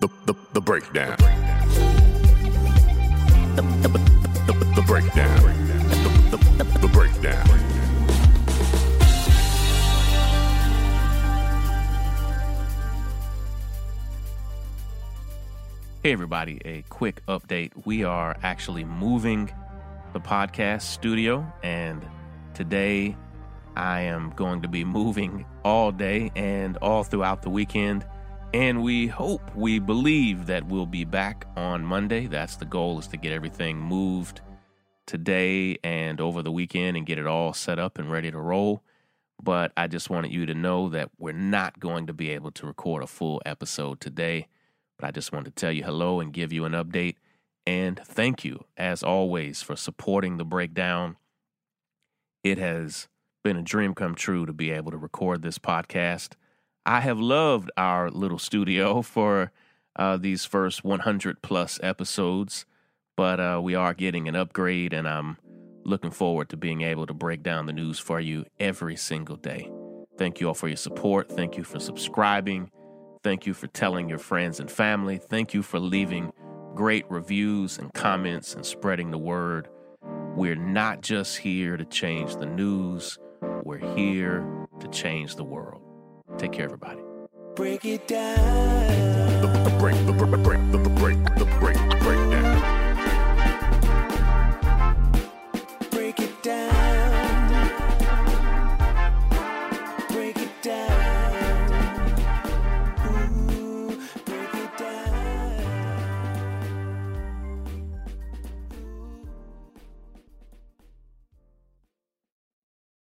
The, the, the breakdown. The, the, the, the breakdown. The, the, the, the breakdown. Hey, everybody, a quick update. We are actually moving the podcast studio, and today I am going to be moving all day and all throughout the weekend. And we hope, we believe that we'll be back on Monday. That's the goal is to get everything moved today and over the weekend and get it all set up and ready to roll. But I just wanted you to know that we're not going to be able to record a full episode today. But I just wanted to tell you hello and give you an update. And thank you, as always, for supporting the breakdown. It has been a dream come true to be able to record this podcast. I have loved our little studio for uh, these first 100 plus episodes, but uh, we are getting an upgrade, and I'm looking forward to being able to break down the news for you every single day. Thank you all for your support. Thank you for subscribing. Thank you for telling your friends and family. Thank you for leaving great reviews and comments and spreading the word. We're not just here to change the news, we're here to change the world. Take care, everybody. Break it down. The, the break, break, the break, the break, the break, the break.